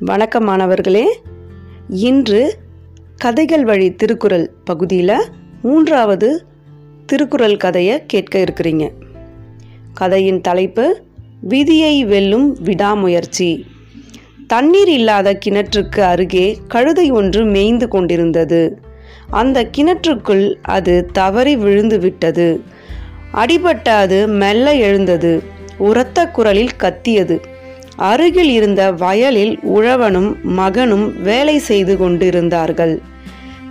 வணக்கம் மாணவர்களே. இன்று கதைகள் வழி திருக்குறள் பகுதியில் மூன்றாவது திருக்குறள் கதையை கேட்க இருக்கிறீங்க. கதையின் தலைப்பு விதியை வெல்லும் விடாமுயற்சி. தண்ணீர் இல்லாத கிணற்றுக்கு அருகே கழுதை ஒன்று மேய்ந்து கொண்டிருந்தது. அந்த கிணற்றுக்குள் அது தவறி விழுந்து விட்டது. அடிபட்ட அது மெல்ல எழுந்தது. உரத்த குரலில் கத்தியது. அருகில் இருந்த வயலில் உழவனும் மகனும் வேலை செய்து கொண்டிருந்தார்கள்.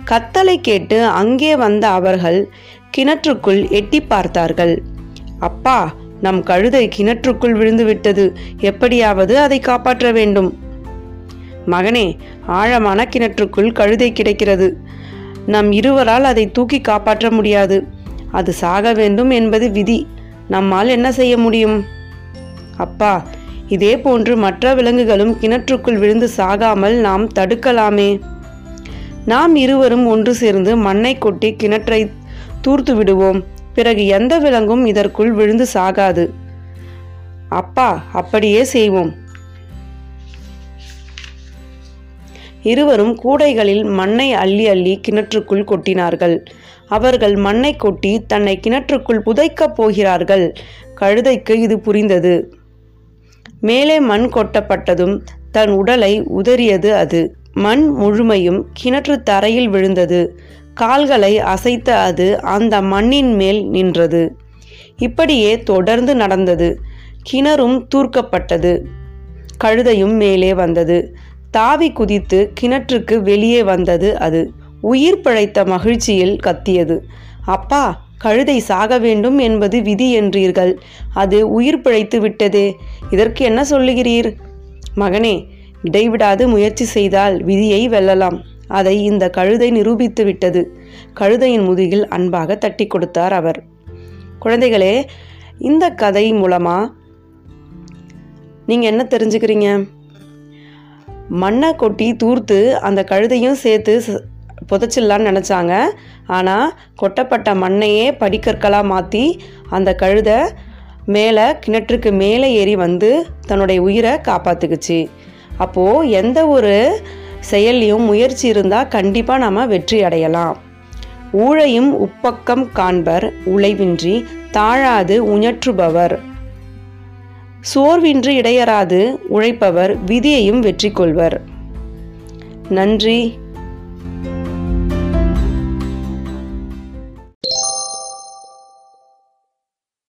கத்தலை கேட்டு அங்கே வந்த அவர்கள் கிணற்றுக்குள் எட்டி பார்த்தார்கள். அப்பா நம் கழுதை கிணற்றுக்குள் விழுந்துவிட்டது. எப்படியாவது அதை காப்பாற்ற வேண்டும். மகனே ஆழமான கிணற்றுக்குள் கழுதை கிடைக்கிறது. நம் இருவரால் அதை தூக்கி காப்பாற்ற முடியாது. அது சாக வேண்டும் என்பது விதி. நம்மால் என்ன செய்ய முடியும்? அப்பா இதே போன்று மற்ற விலங்குகளும் கிணற்றுக்குள் விழுந்து சாகாமல் நாம் தடுக்கலாமே. நாம் இருவரும் ஒன்று சேர்ந்து மண்ணை கொட்டி கிணற்றை தூர்த்து விடுவோம். பிறகு எந்த விலங்கும் இதற்குள் விழுந்து சாகாது. அப்பா அப்படியே செய்வோம். இருவரும் கூடைகளில் மண்ணை அள்ளி அள்ளி கிணற்றுக்குள் கொட்டினார்கள். அவர்கள் மண்ணை கொட்டி தன்னை கிணற்றுக்குள் புதைக்கப் போகிறார்கள். கழுதைக்கு இது புரிந்தது. மேலே மண் கொட்டப்பட்டதும் தன் உடலை உதறியது அது. மண் முழுமையும் கிணற்று தரையில் விழுந்தது. கால்களை அசைத்த அது அந்த மண்ணின் மேல் நின்றது. இப்படியே தொடர்ந்து நடந்தது. கிணறும் தூர்க்கப்பட்டது. கழுதையும் மேலே வந்தது. தாவி குதித்து கிணற்றுக்கு வெளியே வந்தது அது. உயிர் பிழைத்த மகிழ்ச்சியில் கத்தியது. அப்பா கழுதை சாக வேண்டும் என்பது விதி என்றீர்கள். அது உயிர் பிழைத்து விட்டது. இதற்கு என்ன சொல்லுகிறீர்? மகனே இடைவிடாது முயற்சி செய்தால் விதியை வெல்லலாம். அதை இந்த கழுதை நிரூபித்து விட்டது. கழுதையின் முதுகில் அன்பாக தட்டி கொடுத்தார் அவர். குழந்தைகளே இந்த கதை மூலமா நீங்கள் என்ன தெரிஞ்சுக்கிறீங்க? மண்ணை கொட்டி தூர்த்து அந்த கழுதையும் சேர்த்து ச- புதைச்சிடலான்னு நினச்சாங்க. ஆனால் கொட்டப்பட்ட மண்ணையே படிக்கற்களாக மாற்றி அந்த கழுதை மேலே கிணற்றுக்கு மேலே ஏறி வந்து தன்னுடைய உயிரை காப்பாற்றுக்குச்சு அப்போது எந்த ஒரு செயல்லையும் முயற்சி இருந்தால் கண்டிப்பாக நம்ம வெற்றி அடையலாம். ஊழையும் உப்பக்கம் காண்பர் உழைவின்றி தாழாது உணற்றுபவர் சோர்வின்றி இடையறாது உழைப்பவர் விதியையும் வெற்றி கொள்வர் நன்றி.